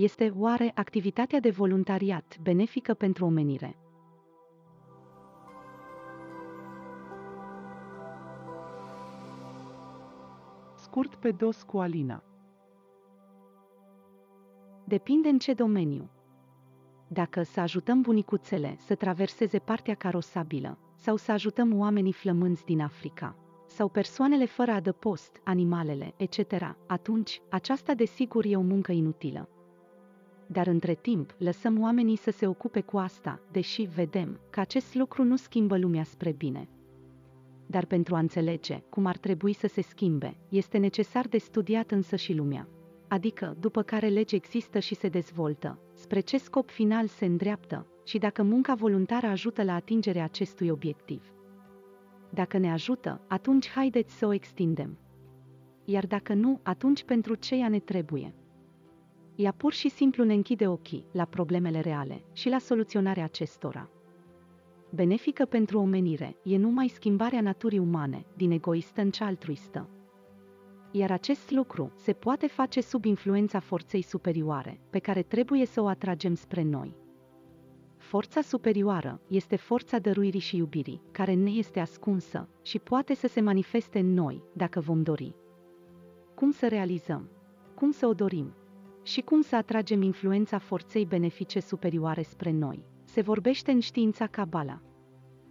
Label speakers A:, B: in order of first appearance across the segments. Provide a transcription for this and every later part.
A: Este oare activitatea de voluntariat benefică pentru omenire?
B: Scurt pe dos cu Alina.
A: Depinde în ce domeniu. Dacă să ajutăm bunicuțele să traverseze partea carosabilă, sau să ajutăm oamenii flămânzi din Africa, sau persoanele fără adăpost, animalele, etc., atunci aceasta desigur e o muncă inutilă. Dar între timp, lăsăm oamenii să se ocupe cu asta, deși vedem că acest lucru nu schimbă lumea spre bine. Dar pentru a înțelege cum ar trebui să se schimbe, este necesar de studiat însă și lumea. Adică, după care legi există și se dezvoltă, spre ce scop final se îndreaptă și dacă munca voluntară ajută la atingerea acestui obiectiv. Dacă ne ajută, atunci haideți să o extindem. Iar dacă nu, atunci pentru ce ea ne trebuie? Ea pur și simplu ne închide ochii la problemele reale și la soluționarea acestora. Benefică pentru omenire e numai schimbarea naturii umane, din egoistă în cea altruistă. Iar acest lucru se poate face sub influența forței superioare, pe care trebuie să o atragem spre noi. Forța superioară este forța dăruirii și iubirii, care ne este ascunsă și poate să se manifeste în noi, dacă vom dori. Cum să realizăm? Cum să o dorim? Și cum să atragem influența forței benefice superioare spre noi? Se vorbește în știința Kabbalah.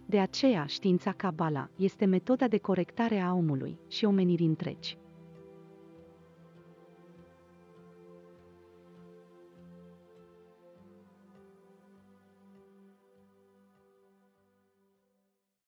A: De aceea, știința Kabbalah este metoda de corectare a omului și omenirii întregi.